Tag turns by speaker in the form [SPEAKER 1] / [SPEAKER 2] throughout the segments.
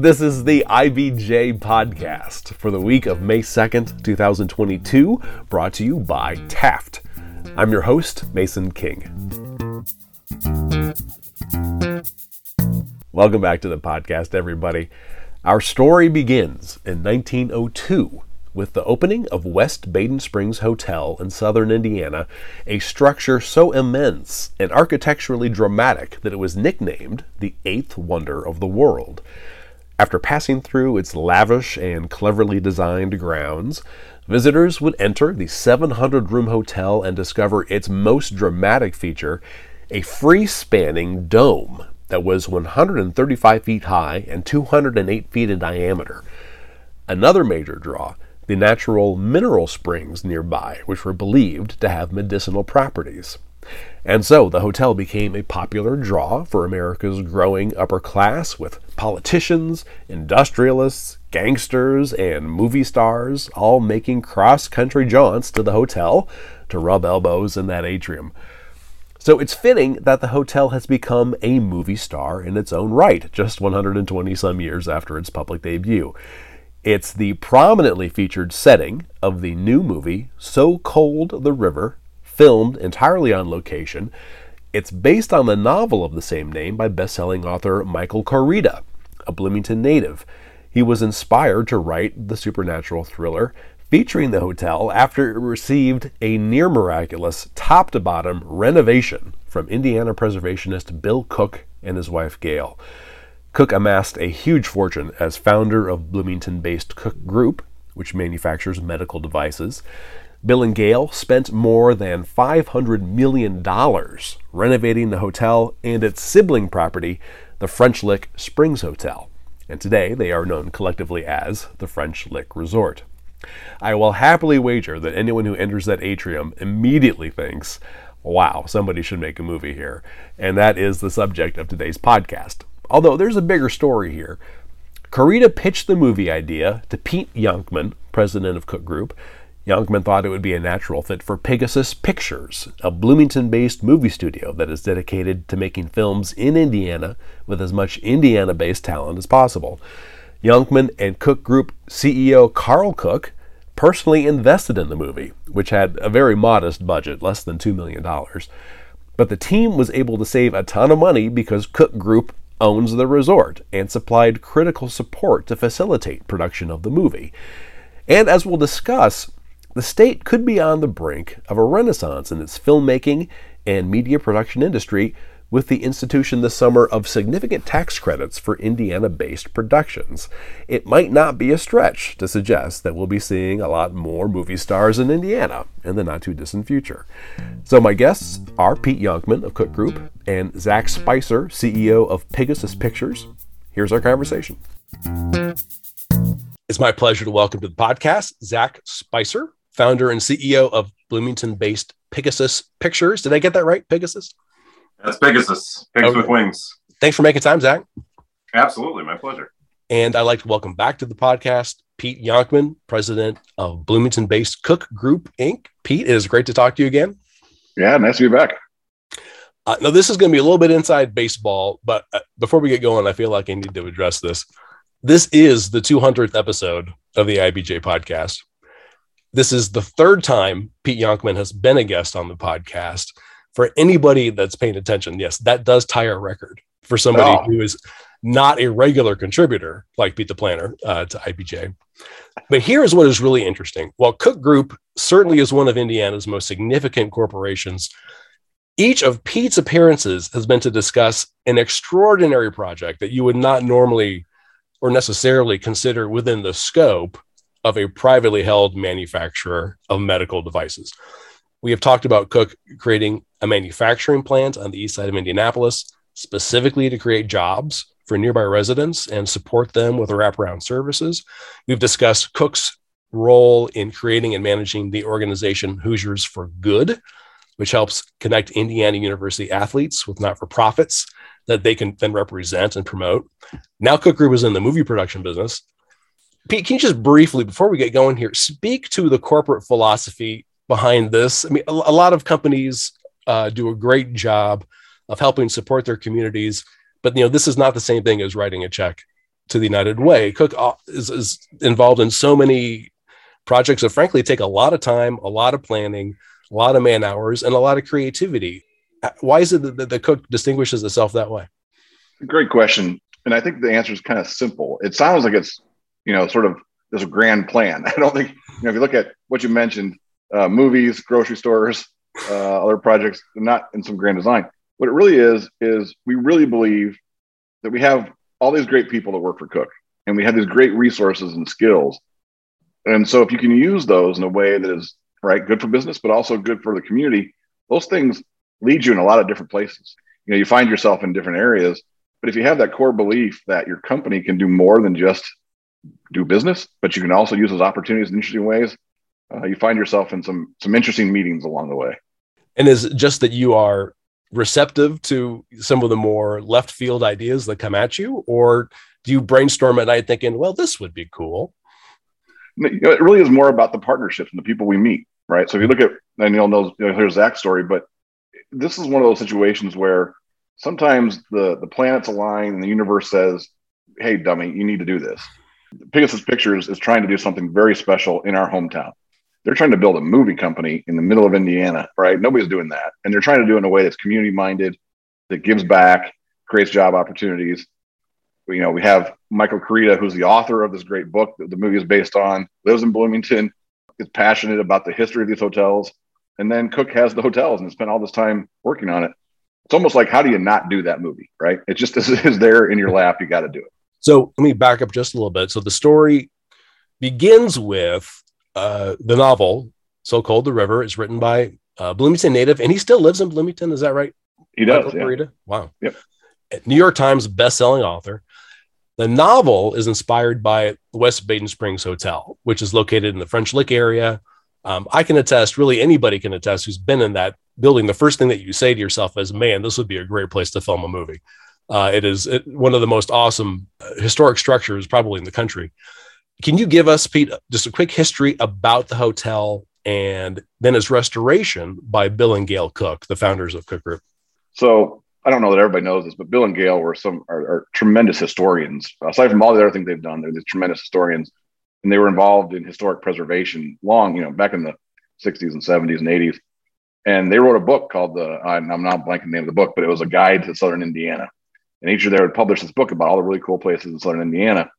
[SPEAKER 1] This is the IBJ podcast for the week of May 2nd, 2022, brought to you by Taft. I'm your host, Mason King. Welcome back to the podcast, everybody. Our story begins in 1902 with the opening of West Baden Springs Hotel in southern Indiana, a structure so immense and architecturally dramatic that it was nicknamed the Eighth Wonder of the World. After passing through its lavish and cleverly designed grounds, visitors would enter the 700 room hotel and discover its most dramatic feature a free spanning dome that was 135 feet high and 208 feet in diameter. Another major draw the natural mineral springs nearby, which were believed to have medicinal properties. And so the hotel became a popular draw for America's growing upper class, with politicians, industrialists, gangsters, and movie stars all making cross country jaunts to the hotel to rub elbows in that atrium. So it's fitting that the hotel has become a movie star in its own right, just 120 some years after its public debut. It's the prominently featured setting of the new movie So Cold the River filmed entirely on location. It's based on the novel of the same name by best-selling author Michael Koryta, a Bloomington native. He was inspired to write the supernatural thriller featuring the hotel after it received a near miraculous top to bottom renovation from Indiana preservationist Bill Cook and his wife Gayle. Cook amassed a huge fortune as founder of Bloomington based Cook Group, which manufactures medical devices. Bill and Gayle spent more than $500 million renovating the hotel and its sibling property, the French Lick Springs Hotel. And today they are known collectively as the French Lick Resort. I will happily wager that anyone who enters that atrium immediately thinks, wow, somebody should make a movie here. And that is the subject of today's podcast. Although there's a bigger story here. Koryta pitched the movie idea to Pete Yonkman, president of Cook Group, Yonkman thought it would be a natural fit for Pigasus Pictures, a Bloomington based movie studio that is dedicated to making films in Indiana with as much Indiana based talent as possible. Yonkman and Cook Group CEO Carl Cook personally invested in the movie, which had a very modest budget, less than $2 million. But the team was able to save a ton of money because Cook Group owns the resort and supplied critical support to facilitate production of the movie. And as we'll discuss, the state could be on the brink of a renaissance in its filmmaking and media production industry with the institution this summer of significant tax credits for Indiana based productions. It might not be a stretch to suggest that we'll be seeing a lot more movie stars in Indiana in the not too distant future. So, my guests are Pete Yonkman of Cook Group and Zach Spicer, CEO of Pigasus Pictures. Here's our conversation. It's my pleasure to welcome to the podcast Zach Spicer, founder and CEO of Bloomington based Pigasus Pictures. Did I get that right? Pegasus?
[SPEAKER 2] That's Pigasus, Pigs okay. with Wings.
[SPEAKER 1] Thanks for making time, Zach.
[SPEAKER 2] Absolutely, my pleasure.
[SPEAKER 1] And I'd like to welcome back to the podcast Pete Yonkman, president of Bloomington based Cook Group Inc. Pete, it is great to talk to you again.
[SPEAKER 3] Yeah, nice to be back.
[SPEAKER 1] Uh, now, this is going to be a little bit inside baseball, but uh, before we get going, I feel like I need to address this. This is the 200th episode of the IBJ podcast. This is the third time Pete Yonkman has been a guest on the podcast. For anybody that's paying attention, yes, that does tie our record for somebody oh. who is not a regular contributor like Pete the Planner uh, to IBJ. But here's what is really interesting. While Cook Group certainly is one of Indiana's most significant corporations, each of Pete's appearances has been to discuss an extraordinary project that you would not normally or necessarily consider within the scope of a privately held manufacturer of medical devices. We have talked about Cook creating a manufacturing plant on the east side of Indianapolis, specifically to create jobs for nearby residents and support them with wraparound services. We've discussed Cook's role in creating and managing the organization Hoosiers for Good, which helps connect Indiana University athletes with not for profits that they can then represent and promote. Now, Cook Group is in the movie production business Pete, can you just briefly, before we get going here, speak to the corporate philosophy behind this? I mean, a, a lot of companies uh, do a great job of helping support their communities, but you know, this is not the same thing as writing a check
[SPEAKER 3] to the United Way. Cook uh, is, is involved in so many projects that frankly take a lot of time, a lot of planning, a lot of man hours, and a lot of creativity. Uh, why is it that the Cook distinguishes itself that way?
[SPEAKER 4] Great question. And I think the answer is kind of simple. It sounds like it's, you know, sort of this grand plan. I don't think, you know, if you look at what you mentioned, uh, movies, grocery stores, uh, other projects, not in some grand design. What it really is, is we really believe that we have all these great people that work for Cook and we have these great resources and skills. And so if you can use those in a way that is right, good for business, but also good for the community, those things lead you in a lot of different places. You know, you find yourself in different areas, but if you have that core belief that your company can do more than just do business, but you can also use those opportunities in interesting ways, uh, you find yourself in some some interesting meetings along the way.
[SPEAKER 3] And is it just that you are receptive to some of the more left field ideas that come at you, or do you brainstorm at night thinking, "Well, this would be cool"?
[SPEAKER 4] You know, it really is more about the partnerships and the people we meet, right? So if you look at, and you'll know, you know here's Zach's story, but this is one of those situations where sometimes the the planets align and the universe says, "Hey, dummy, you need to do this." Pegasus Pictures is trying to do something very special in our hometown they're trying to build a movie company in the middle of Indiana, right? Nobody's doing that. And they're trying to do it in a way that's community minded, that gives back, creates job opportunities. You know, we have Michael Koryta, who's the author of this great book that the movie is based on, lives in Bloomington, is passionate about the history of these hotels. And then Cook has the hotels and spent all this time working on it. It's almost like, how do you not do that movie, right? It just is there in your lap. You got to do it.
[SPEAKER 3] So let me back up just a little bit. So the story begins with uh, the novel, So Cold the River, is written by uh, Bloomington native, and he still lives in Bloomington. Is that right?
[SPEAKER 4] He does. Yeah.
[SPEAKER 3] Wow.
[SPEAKER 4] Yep.
[SPEAKER 3] New York Times best-selling author. The novel is inspired by the West Baden Springs Hotel, which is located in the French Lick area. Um, I can attest, really anybody can attest who's been in that building. The first thing that you say to yourself is, "Man, this would be a great place to film a movie." Uh, it is one of the most awesome uh, historic structures, probably in the country. Can you give us, Pete, just a quick history about the hotel and then its restoration by Bill and Gayle Cook, the founders of Cook Group?
[SPEAKER 4] So I don't know that everybody knows this, but Bill and Gayle were some are, are tremendous historians. Aside from all the other things they've done, they're these tremendous historians, and they were involved in historic preservation long, you know, back in the 60s and 70s and 80s. And they wrote a book called the I'm not blanking the name of the book, but it was a guide to Southern Indiana. And each year they would publish this book about all the really cool places in Southern Indiana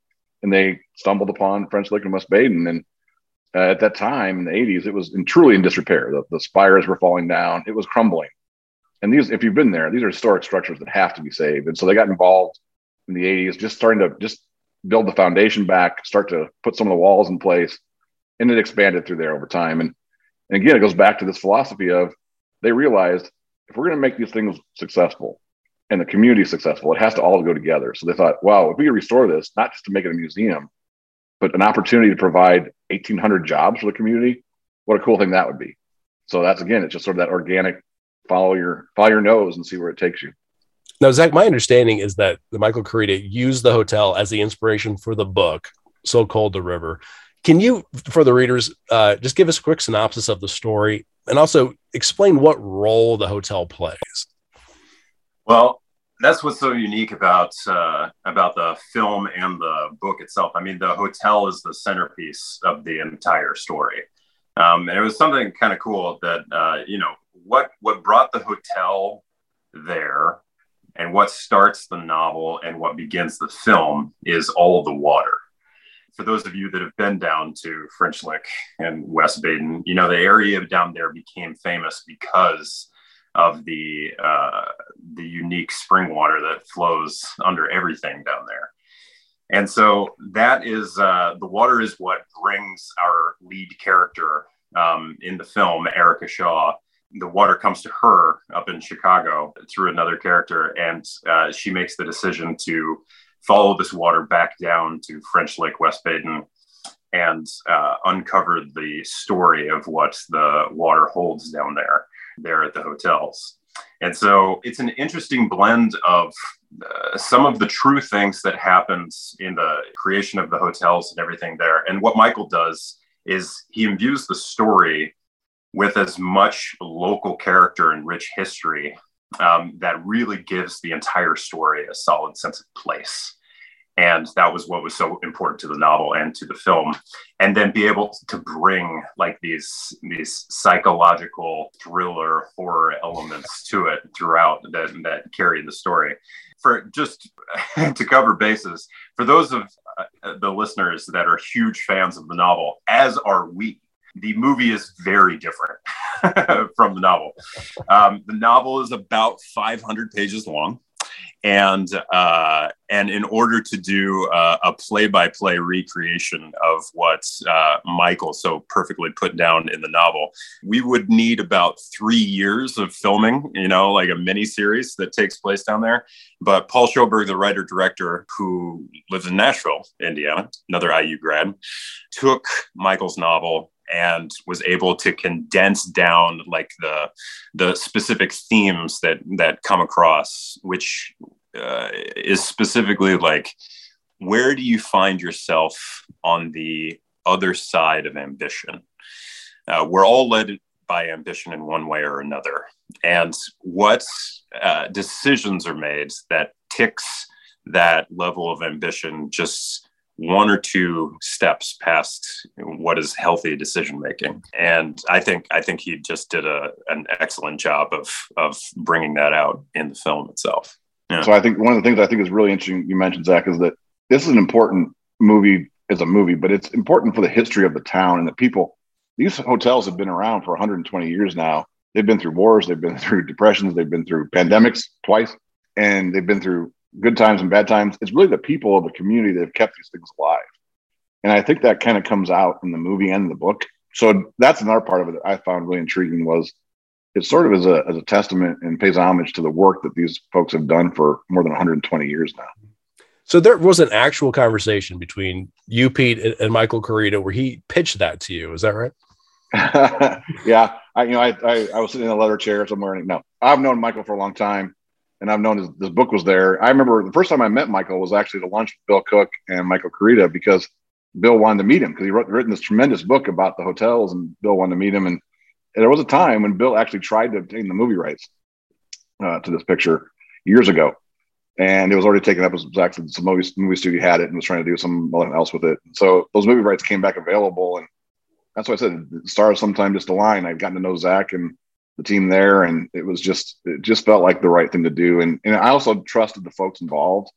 [SPEAKER 4] and they stumbled upon French Lick and West Baden. And uh, at that time in the 80s, it was in, truly in disrepair. The, the spires were falling down, it was crumbling. And these, if you've been there, these are historic structures that have to be saved. And so they got involved in the 80s, just starting to just build the foundation back, start to put some of the walls in place. And it expanded through there over time. And, and again, it goes back to this philosophy of they realized if we're going to make these things successful, and the community is successful, it has to all go together. So they thought, wow, if we could restore this, not just to make it a museum, but an opportunity to provide 1,800 jobs for the community, what a cool thing that would be. So that's again, it's just sort of that organic follow your follow your nose and see where it takes you.
[SPEAKER 3] Now, Zach, my understanding is that the Michael Koryta used the hotel as the inspiration for the book, So Cold the River. Can you, for the readers, uh, just give us a quick synopsis of the story and also explain what role the hotel plays?
[SPEAKER 2] Well, that's what's so unique about uh, about the film and the book itself. I mean, the hotel is the centerpiece of the entire story, um, and it was something kind of cool that uh, you know what what brought the hotel there, and what starts the novel and what begins the film is all of the water. For those of you that have been down to French Lick and West Baden, you know the area down there became famous because of the uh, the unique spring water that flows under everything down there. And so that is uh, the water is what brings our lead character um, in the film, Erica Shaw. The water comes to her up in Chicago through another character, and uh, she makes the decision to follow this water back down to French Lick, West Baden, and uh, uncover the story of what the water holds down there there at the hotels. And so it's an interesting blend of uh, some of the true things that happens in the creation of the hotels and everything there. And what Michael does is he imbues the story with as much local character and rich history um, that really gives the entire story a solid sense of place. And that was what was so important to the novel and to the film. And then be able to bring like these these psychological thriller horror elements to it throughout that that carry the story. For just to cover bases for those of uh, the listeners that are huge fans of the novel as are we the movie is very different from the novel. Um, the novel is about 500 pages long and uh, and in order to do uh, a play-by-play recreation of what uh, Michael so perfectly put down in the novel, we would need about three years of filming. You know, like a mini series that takes place down there. But Paul Shoulberg, the writer director who lives in Nashville, Indiana, another IU grad, took Michael's novel and was able to condense down like the the specific themes that that come across which uh, is specifically like where do you find yourself on the other side of ambition? Uh, we're all led by ambition in one way or another and what uh, decisions are made that ticks that level of ambition just one or two steps past what is healthy decision making. And i think i think he just did a, an excellent job of of bringing that out in the film itself.
[SPEAKER 4] Yeah. so i think one of the things i think is really interesting you mentioned zach is that this is an important movie as a movie but it's important for the history of the town and the people. These hotels have been around for 120 years now. They've been through wars they've been through depressions they've been through pandemics twice and they've been through good times and bad times. It's really the people of the community that have kept these things alive. And I think that kind of comes out in the movie and the book. So that's another part of it that I found really intriguing was it sort of is a, as a testament and pays homage to the work that these folks have done for more than 120 years now.
[SPEAKER 3] So there was an actual conversation between you, Pete, and Michael Koryta where he pitched that to you. Is that right?
[SPEAKER 4] yeah, I you know I, I, I was sitting in a leather chair somewhere. And, no, I've known Michael for a long time and I've known his, this book was there. I remember the first time I met Michael was actually to lunch with Bill Cook and Michael Koryta because Bill wanted to meet him because he wrote written this tremendous book about the hotels, and Bill wanted to meet him. And, and there was a time when Bill actually tried to obtain the movie rights uh, to this picture years ago, and it was already taken up as said, some movie, movie studio had it and was trying to do something else with it. So those movie rights came back available, and that's why I said stars sometime just align. I've gotten to know Zach and the team there, and it was just it just felt like the right thing to do. And and I also trusted the folks involved,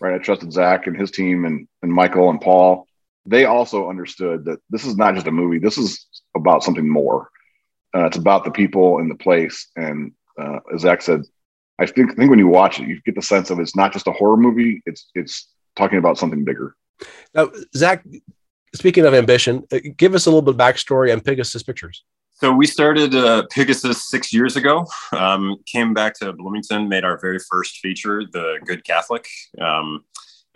[SPEAKER 4] right? I trusted Zach and his team, and and Michael and Paul. They also understood that this is not just a movie. This is about something more. Uh, it's about the people and the place. And uh, as Zach said, I think I think when you watch it, you get the sense of it's not just a horror movie. It's it's talking about something bigger.
[SPEAKER 3] Now, Zach, speaking of ambition, uh, give us a little bit of backstory on Pigasus Pictures.
[SPEAKER 2] So we started uh, Pigasus six years ago. Um, came back to Bloomington, made our very first feature, The Good Catholic, um,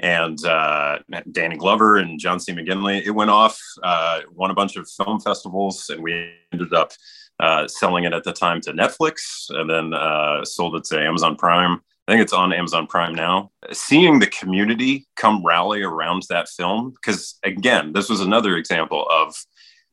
[SPEAKER 2] and uh, Danny Glover and John C. McGinley. It went off, uh, won a bunch of film festivals, and we ended up uh, selling it at the time to Netflix, and then uh, sold it to Amazon Prime. I think it's on Amazon Prime now. Seeing the community come rally around that film, because again, this was another example of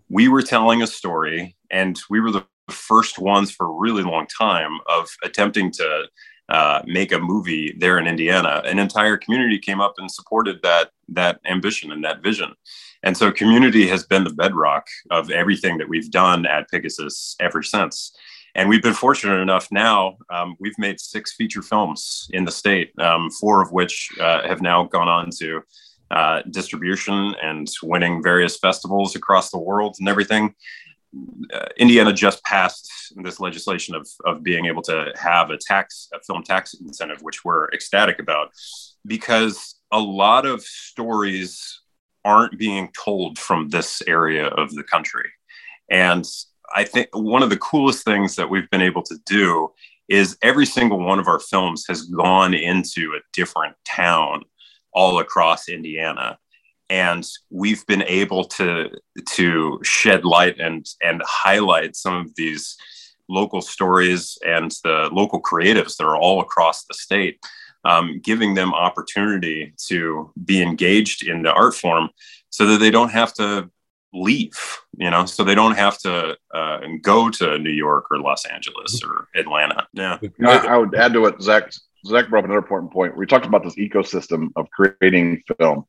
[SPEAKER 2] we were telling a story and we were the first ones for a really long time of attempting to uh, make a movie there in Indiana. An entire community came up and supported that that ambition and that vision. And so community has been the bedrock of everything that we've done at Pigasus ever since. And we've been fortunate enough now, um, we've made six feature films in the state, um, four of which uh, have now gone on to uh, distribution and winning various festivals across the world and everything. Uh, Indiana just passed this legislation of, of being able to have a tax, a film tax incentive, which we're ecstatic about, because a lot of stories aren't being told from this area of the country. And I think one of the coolest things that we've been able to do is every single one of our films has gone into a different town all across Indiana. And we've been able to to shed light and and highlight some of these local stories and the local creatives that are all across the state, um, giving them opportunity to be engaged in the art form, so that they don't have to leave you know so they don't have to uh, go to new york or los angeles or atlanta. Yeah.
[SPEAKER 4] I, I, would add to what zach Zach brought up another important point. We talked about this ecosystem of creating film,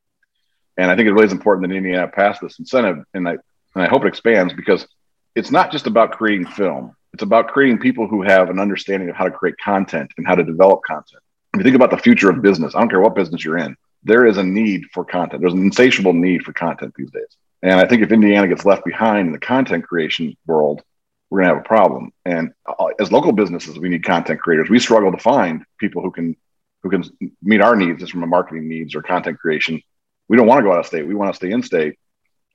[SPEAKER 4] and I think it really is important that Indiana pass this incentive, and I and I hope it expands because it's not just about creating film. It's about creating people who have an understanding of how to create content and how to develop content. If you think about the future of business, I don't care what business you're in, there is a need for content. There's an insatiable need for content these days. And I think if Indiana gets left behind in the content creation world, we're to have a problem. And uh, as local businesses, we need content creators. We struggle to find people who can who can meet our needs, just from a marketing needs or content creation. We don't want to go out of state. We want to stay in state.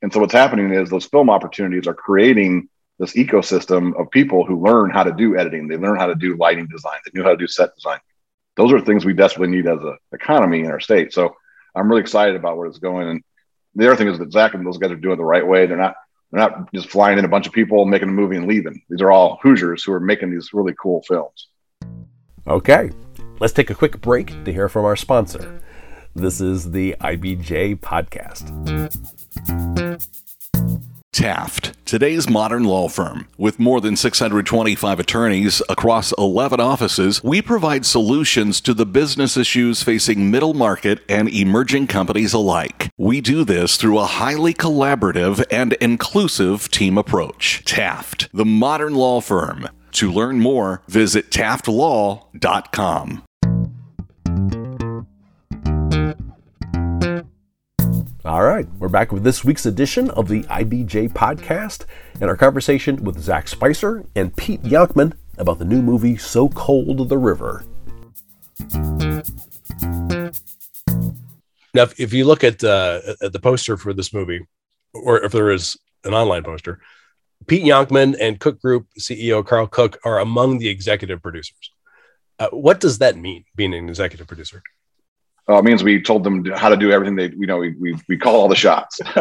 [SPEAKER 4] And so what's happening is those film opportunities are creating this ecosystem of people who learn how to do editing. They learn how to do lighting design. They know how to do set design. Those are things we desperately need as an economy in our state. So I'm really excited about where it's going. And the other thing is that Zach and those guys are doing it the right way. They're not they're not just flying in a bunch of people, making a movie and leaving. These are all Hoosiers who are making these really cool films.
[SPEAKER 1] Okay, let's take a quick break to hear from our sponsor. This is the IBJ podcast.
[SPEAKER 5] Taft, today's modern law firm. With more than 625 attorneys across 11 offices, we provide solutions to the business issues facing middle market and emerging companies alike. We do this through a highly collaborative and inclusive team approach. Taft, the modern law firm. To learn more, visit taftlaw.com.
[SPEAKER 1] All right, we're back with this week's edition of the IBJ podcast and our conversation with Zach Spicer and Pete Yonkman about the new movie So Cold the River.
[SPEAKER 3] Now, if, you look at, uh, at the poster for this movie, or if there is an online poster, Pete Yonkman and Cook Group CEO Carl Cook are among the executive producers. Uh, what does that mean, being an executive producer?
[SPEAKER 4] Uh, it means we told them how to do everything they, you know, we, we, we call all the shots.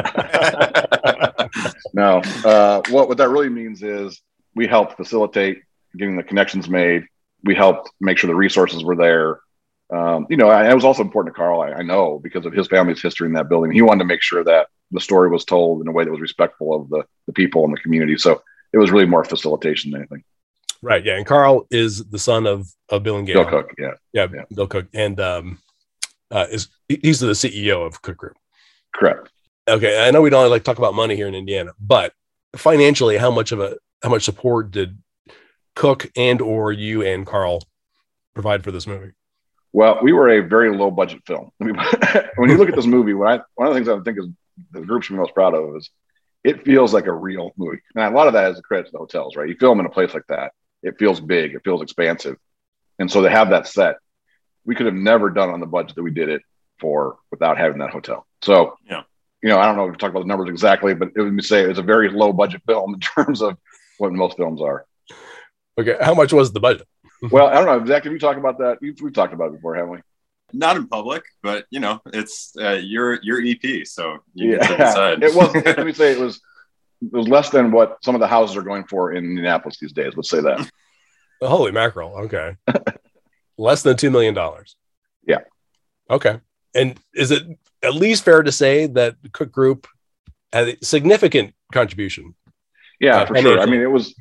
[SPEAKER 4] no, uh, what, what that really means is we helped facilitate getting the connections made. We helped make sure the resources were there. Um, you know, it was also important to Carl, I, I, know, because of his family's history in that building. He wanted to make sure that the story was told in a way that was respectful of the, the people in the community. So it was really more facilitation than anything.
[SPEAKER 3] Right. Yeah. And Carl is the son of, of Bill and Gayle.
[SPEAKER 4] Bill Cook. Yeah.
[SPEAKER 3] Yeah. yeah. Bill Cook. And, um, uh, is he's the CEO of Cook Group.
[SPEAKER 4] Correct.
[SPEAKER 3] Okay, I know we don't like talk about money here in Indiana, but financially, how much of a how much support did Cook and or you and Carl provide for this movie?
[SPEAKER 4] Well, we were a very low budget film. when you look at this movie, when I, one of the things I think is the group should be most proud of is it feels like a real movie. And a lot of that is a credit to the hotels, right? You film in a place like that, it feels big, it feels expansive. And so to have that set we could have never done on the budget that we did it for without having that hotel. So,
[SPEAKER 2] yeah,
[SPEAKER 4] you know, I don't know if we talk about the numbers exactly, but it would be say it's a very low budget film in terms of what most films are.
[SPEAKER 3] Okay, how much was the budget?
[SPEAKER 4] well, I don't know exactly. We talked about that. We've, we've talked about it before, haven't we?
[SPEAKER 2] Not in public, but you know, it's uh, your your EP, so
[SPEAKER 4] you yeah. it was. let me say it was. It was less than what some of the houses are going for in Indianapolis these days. Let's say that.
[SPEAKER 3] Holy mackerel! Okay. Less than $2 million.
[SPEAKER 4] Yeah.
[SPEAKER 3] Okay. And is it at least fair to say that Cook Group had a significant contribution?
[SPEAKER 4] Yeah, uh, for sure. I mean, it was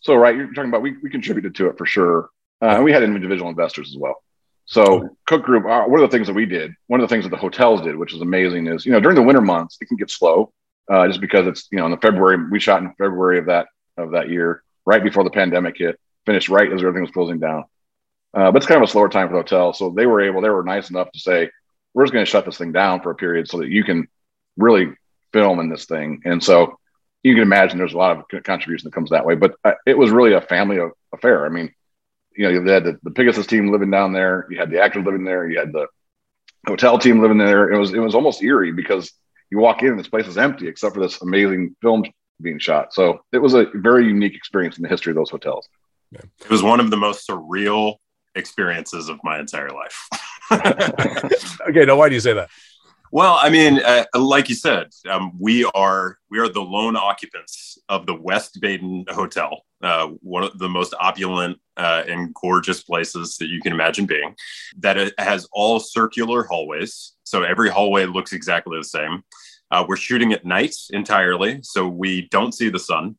[SPEAKER 4] so right. You're talking about we, we contributed to it for sure. Uh, and we had individual investors as well. So okay. Cook Group, uh, one of the things that we did, one of the things that the hotels did, which is amazing, is you know during the winter months it can get slow, uh, just because it's you know in the February we shot in February of that of that year, right before the pandemic hit, finished right as everything was closing down. Uh, but it's kind of a slower time for the hotel. So they were able, they were nice enough to say, we're just going to shut this thing down for a period so that you can really film in this thing. And so you can imagine there's a lot of contribution that comes that way. But uh, it was really a family affair. I mean, you know, you had the, the Pigasus team living down there, you had the actors living there, you had the hotel team living there. It was it was almost eerie because you walk in and this place is empty except for this amazing film being shot. So it was a very unique experience in the history of those hotels.
[SPEAKER 2] It was one of the most surreal experiences of my entire life.
[SPEAKER 3] okay, now why do you say that?
[SPEAKER 2] Well, I mean, uh, like you said, um, we are we are the lone occupants of the West Baden Hotel, uh, one of the most opulent uh, and gorgeous places that you can imagine being. That it has all circular hallways, so every hallway looks exactly the same. Uh, we're shooting at night entirely, so we don't see the sun,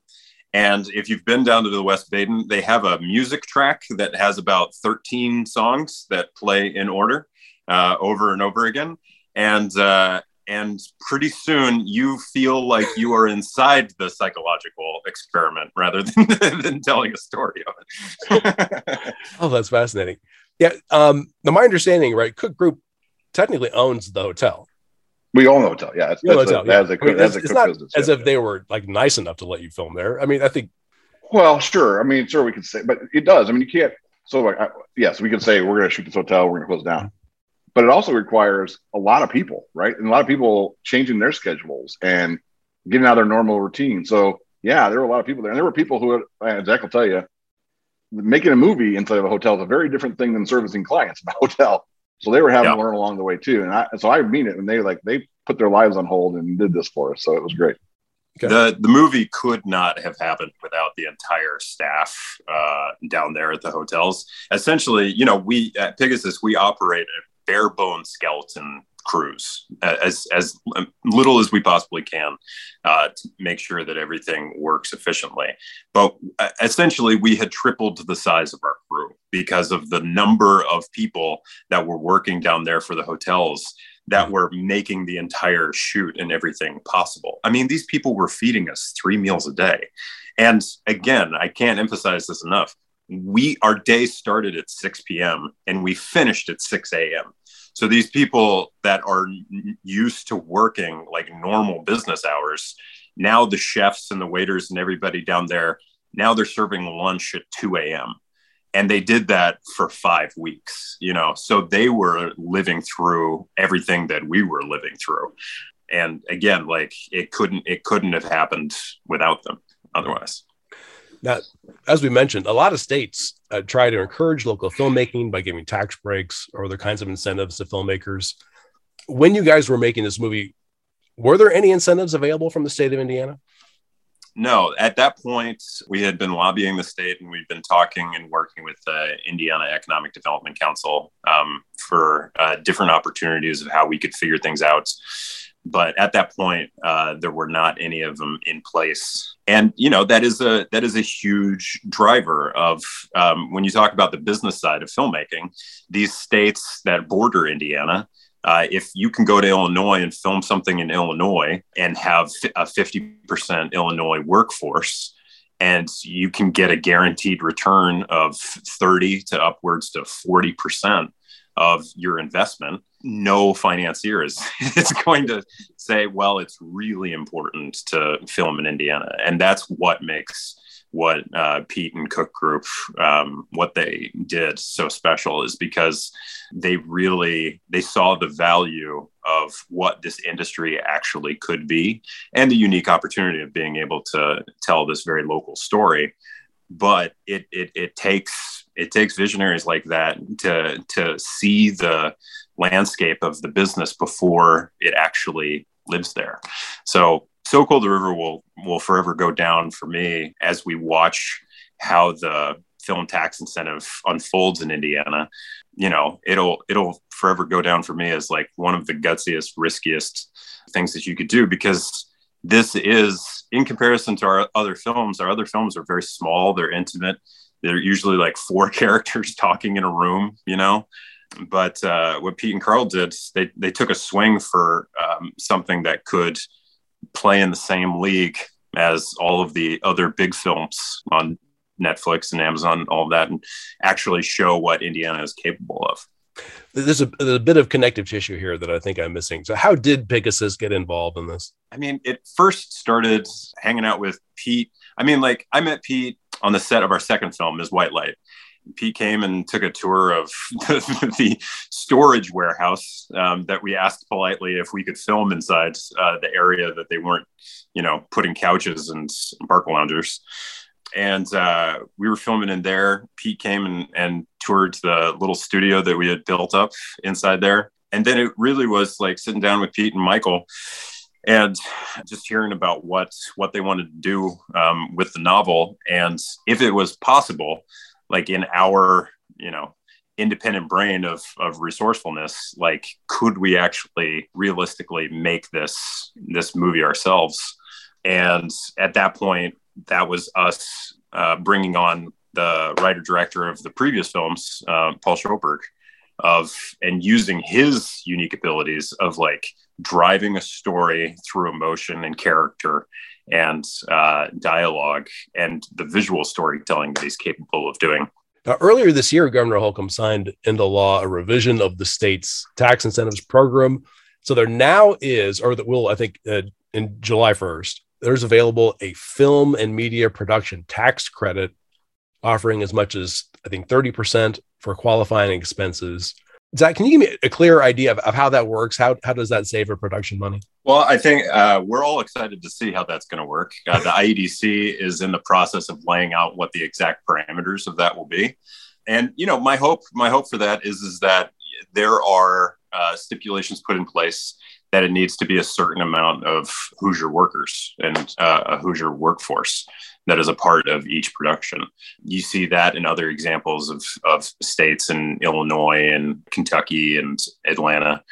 [SPEAKER 2] And if you've been down to the West Baden, they have a music track that has about 13 songs that play in order uh, over and over again. And uh, and pretty soon you feel like you are inside the psychological experiment rather than, than telling a story of
[SPEAKER 3] it. oh, that's fascinating. Yeah. Um, now, my understanding, right? Cook Group technically owns the hotel.
[SPEAKER 4] We own the hotel. Yeah,
[SPEAKER 3] it's, that's hotel, a, yeah. As a, I mean, as it's, not business, as yeah, if they were like nice enough to let you film there. I mean, I think.
[SPEAKER 4] Well, sure. I mean, sure, we could say, but it does. I mean, you can't. So, like, I, yes, we could say we're going to shoot this hotel. We're going to close down, but it also requires a lot of people, right? And a lot of people changing their schedules and getting out of their normal routine. So, yeah, there were a lot of people there, and there were people who, and Zach will tell you, making a movie inside of a hotel is a very different thing than servicing clients in a hotel. So they were having yeah. to learn along the way too. And I, so I mean it. And they like, they put their lives on hold and did this for us. So it was great.
[SPEAKER 2] Okay. The the movie could not have happened without the entire staff uh, down there at the hotels. Essentially, you know, we at Pigasus we operate a bare bone skeleton crews as as little as we possibly can uh, to make sure that everything works efficiently. But uh, essentially, we had tripled the size of our crew because of the number of people that were working down there for the hotels that were making the entire shoot and everything possible. I mean, these people were feeding us three meals a day. And again, I can't emphasize this enough. We our day started at 6 p.m. and we finished at 6 a.m. So these people that are used to working like normal business hours, now the chefs and the waiters and everybody down there, now they're serving lunch at 2 a.m. And they did that for five weeks, you know. So they were living through everything that we were living through. And again, like it couldn't it couldn't have happened without them otherwise.
[SPEAKER 3] Now, as we mentioned, a lot of states uh, try to encourage local filmmaking by giving tax breaks or other kinds of incentives to filmmakers. When you guys were making this movie, were there any incentives available from the state of Indiana?
[SPEAKER 2] No, at that point, we had been lobbying the state and we've been talking and working with the Indiana Economic Development Council um, for uh, different opportunities of how we could figure things out but at that point uh, there were not any of them in place. And you know that is a that is a huge driver of um, when you talk about the business side of filmmaking these states that border indiana uh, if you can go to illinois and film something in illinois and have a 50% illinois workforce and you can get a guaranteed return of 30 to upwards to 40% of your investment no financier is, is going to say, well, it's really important to film in Indiana. And that's what makes what uh, Pete and Cook Group, um, what they did so special is because they really, they saw the value of what this industry actually could be and the unique opportunity of being able to tell this very local story. But it, it, it takes, it takes visionaries like that to, to see the, landscape of the business before it actually lives there. So So Cold the River will will forever go down for me as we watch how the film tax incentive unfolds in Indiana. You know, it'll it'll forever go down for me as like one of the gutsiest, riskiest things that you could do because this is in comparison to our other films, our other films are very small, they're intimate. They're usually like four characters talking in a room, you know but uh, what Pete and Carl did, they they took a swing for um, something that could play in the same league as all of the other big films on Netflix and Amazon, all of that, and actually show what Indiana is capable of.
[SPEAKER 3] There's a, there's a bit of connective tissue here that I think I'm missing. So, how did Pigasus get involved in this?
[SPEAKER 2] I mean, it first started hanging out with Pete. I mean, like I met Pete on the set of our second film, Ms. White Light, Pete came and took a tour of the, the storage warehouse um, that we asked politely if we could film inside uh, the area that they weren't, you know, putting couches and park loungers. And uh, we were filming in there. Pete came and, and toured the little studio that we had built up inside there. And then it really was like sitting down with Pete and Michael and just hearing about what what they wanted to do um, with the novel and if it was possible like in our you know independent brain of of resourcefulness like could we actually realistically make this this movie ourselves? And at that point that was us uh, bringing on the writer director of the previous films, uh, Paul Shoulberg, of and using his unique abilities of like driving a story through emotion and character and uh, dialogue and the visual storytelling that he's capable of doing.
[SPEAKER 3] Now, earlier this year, Governor Holcomb signed into law a revision of the state's tax incentives program. So there now is, or that will, I think, uh, in July 1st, there's available a film and media production tax credit offering as much as, I think, 30% for qualifying expenses. Zach, can you give me a clear idea of, of how that works? How, how does that save for production money?
[SPEAKER 2] Well, I think uh, we're all excited to see how that's going to work. Uh, the IEDC is in the process of laying out what the exact parameters of that will be, and you know, my hope, my hope for that is is that there are uh, stipulations put in place that it needs to be a certain amount of Hoosier workers and uh, a Hoosier workforce that is a part of each production. You see that in other examples of, of states in Illinois and Kentucky and Atlanta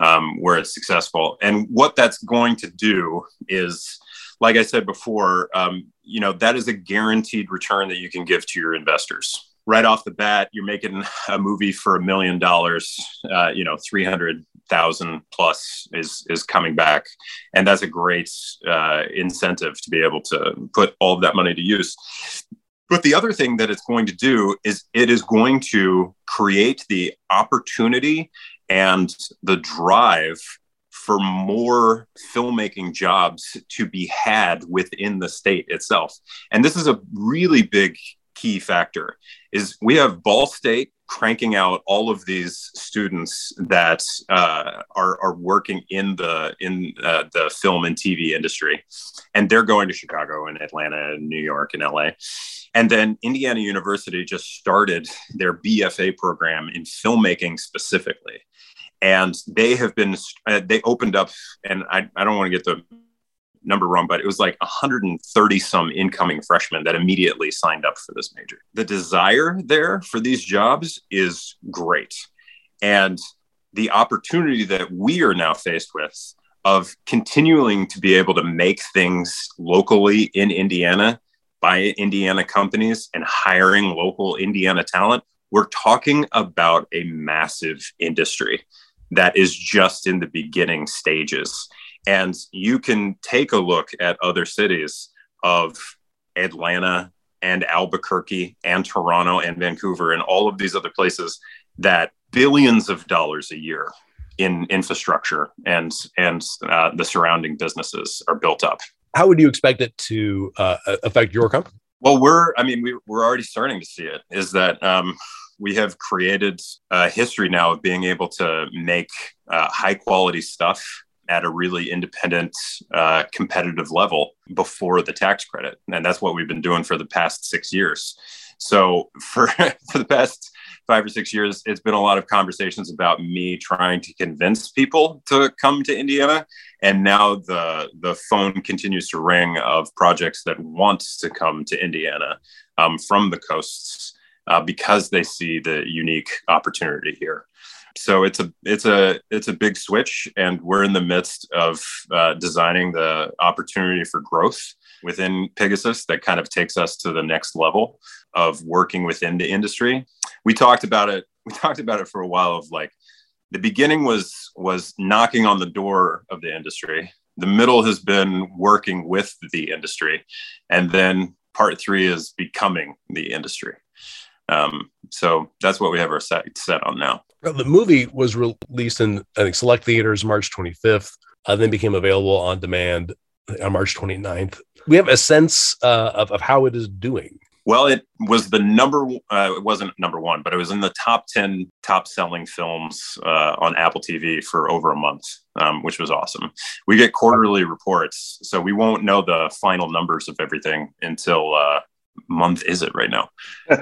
[SPEAKER 2] um, where it's successful. And what that's going to do is, like I said before, um, you know, that is a guaranteed return that you can give to your investors right off the bat, you're making a movie for a million dollars, uh, you know, 300,000 plus is, is coming back. And that's a great uh, incentive to be able to put all of that money to use. But the other thing that it's going to do is it is going to create the opportunity and the drive for more filmmaking jobs to be had within the state itself. And this is a really big key factor is we have Ball State cranking out all of these students that uh, are, are working in the in uh, the film and TV industry, and they're going to Chicago and Atlanta and New York and LA. And then Indiana University just started their BFA program in filmmaking specifically. And they have been, uh, they opened up, and I, I don't want to get the number wrong, but it was like 130 some incoming freshmen that immediately signed up for this major. The desire there for these jobs is great. And the opportunity that we are now faced with of continuing to be able to make things locally in Indiana by Indiana companies and hiring local Indiana talent, we're talking about a massive industry that is just in the beginning stages. And you can take a look at other cities of Atlanta and Albuquerque and Toronto and Vancouver and all of these other places that billions of dollars a year in infrastructure and and uh, the surrounding businesses are built up.
[SPEAKER 3] How would you expect it to uh, affect your company?
[SPEAKER 2] Well, we're I mean we, we're already starting to see it. Is that um, we have created a history now of being able to make uh, high quality stuff at a really independent, uh, competitive level before the tax credit. And that's what we've been doing for the past six years. So for, for the past five or six years, it's been a lot of conversations about me trying to convince people to come to Indiana. And now the, the phone continues to ring of projects that want to come to Indiana um, from the coasts uh, because they see the unique opportunity here so it's a it's a it's a big switch and we're in the midst of uh, designing the opportunity for growth within pigasus that kind of takes us to the next level of working within the industry. We talked about it we talked about it for a while of like the beginning was was knocking on the door of the industry. The middle has been working with the industry and then part three is becoming the industry um, so that's what we have our set set on now.
[SPEAKER 3] The movie was released in I think select theaters March 25th, uh, then became available on demand on March 29th. We have a sense uh, of, of how it is doing.
[SPEAKER 2] Well, it was the number. Uh, it wasn't number one, but it was in the top ten top selling films uh, on Apple TV for over a month, um, which was awesome. We get quarterly reports, so we won't know the final numbers of everything until uh, month is it right now?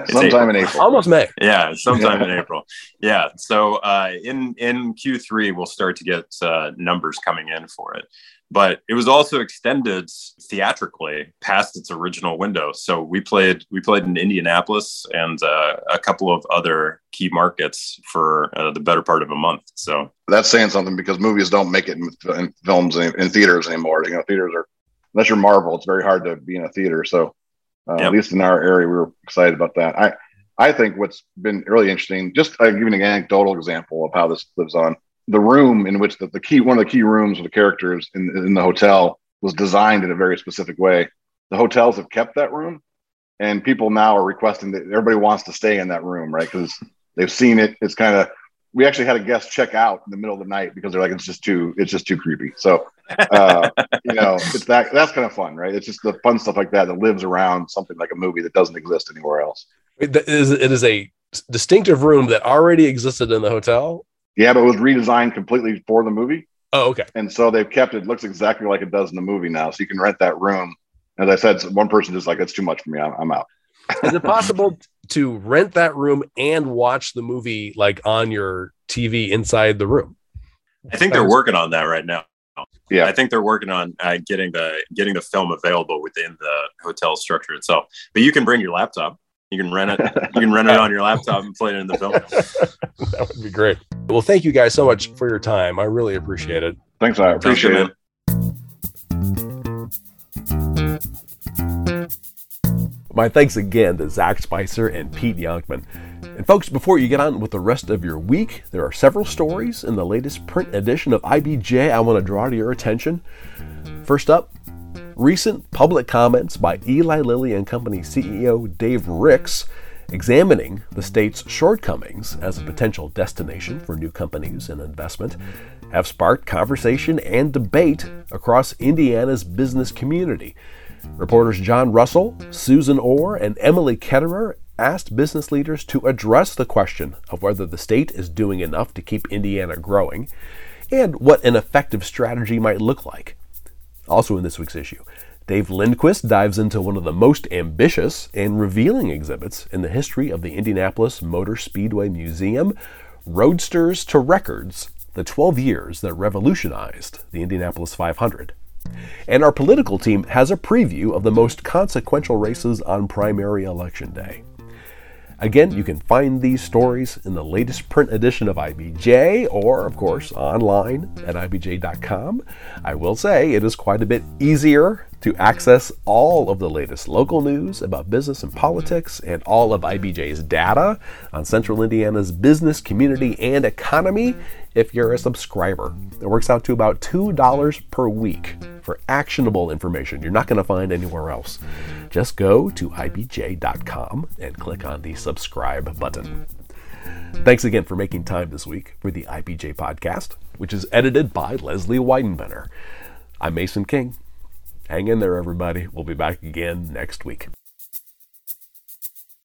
[SPEAKER 4] sometime in April.
[SPEAKER 3] Almost May.
[SPEAKER 2] Yeah, sometime in April. Yeah. So uh, in in Q3 we'll start to get uh, numbers coming in for it. But it was also extended theatrically past its original window. So we played we played in Indianapolis and uh, a couple of other key markets for uh, the better part of a month. So
[SPEAKER 4] that's saying something because movies don't make it in, in films in, in theaters anymore. You know, theaters are unless you're Marvel, it's very hard to be in a theater. So uh, yep. at least in our area, we were excited about that. I I think what's been really interesting, just I'll give you an anecdotal example of how this lives on. The room in which the, the key one of the key rooms of the characters in, in the hotel was designed in a very specific way. The hotels have kept that room, and people now are requesting that everybody wants to stay in that room, right? Because they've seen it. It's kind of we actually had a guest check out in the middle of the night because they're like it's just too it's just too creepy so uh, you know it's that that's kind of fun right? It's just the fun stuff like that that lives around something like a movie that doesn't exist anywhere else.
[SPEAKER 3] It is, it is a distinctive room that already existed in the hotel.
[SPEAKER 4] Yeah but it was redesigned completely for the movie.
[SPEAKER 3] Oh okay.
[SPEAKER 4] And so they've kept it looks exactly like it does in the movie now so you can rent that room. As i said one person just like it's too much for me i'm, I'm out.
[SPEAKER 3] Is it possible to rent that room and watch the movie like on your TV inside the room.
[SPEAKER 2] I think they're working on that right now.
[SPEAKER 4] Yeah,
[SPEAKER 2] I think they're working on uh, getting the getting the film available within the hotel structure itself. But you can bring your laptop. You can rent it. You can rent it on your laptop and play it in the film.
[SPEAKER 3] that would be great. Well, thank you guys so much for your time. I really appreciate it.
[SPEAKER 4] Thanks, I appreciate it.
[SPEAKER 1] My thanks again to Zack Spicer and Pete Yonkman. And folks, before you get on with the rest of your week, there are several stories in the latest print edition of IBJ I want to draw to your attention. First up, recent public comments by Eli Lilly and Company CEO Dave Ricks examining the state's shortcomings as a potential destination for new companies and investment have sparked conversation and debate across Indiana's business community. Reporters John Russell, Susan Orr, and Emily Ketterer asked business leaders to address the question of whether the state is doing enough to keep Indiana growing and what an effective strategy might look like. Also, in this week's issue, Dave Lindquist dives into one of the most ambitious and revealing exhibits in the history of the Indianapolis Motor Speedway Museum Roadsters to Records The 12 Years That Revolutionized the Indianapolis 500. And our political team has a preview of the most consequential races on primary election day. Again, you can find these stories in the latest print edition of IBJ or, of course, online at IBJ.com. I will say it is quite a bit easier to access all of the latest local news about business and politics and all of IBJ's data on Central Indiana's business, community, and economy if you're a subscriber. It works out to about $2 per week for actionable information you're not going to find anywhere else. Just go to ibj.com and click on the subscribe button. Thanks again for making time this week for the IBJ podcast, which is edited by Lesley Weidenbener. I'm Mason King. Hang in there, everybody. We'll be back again next week.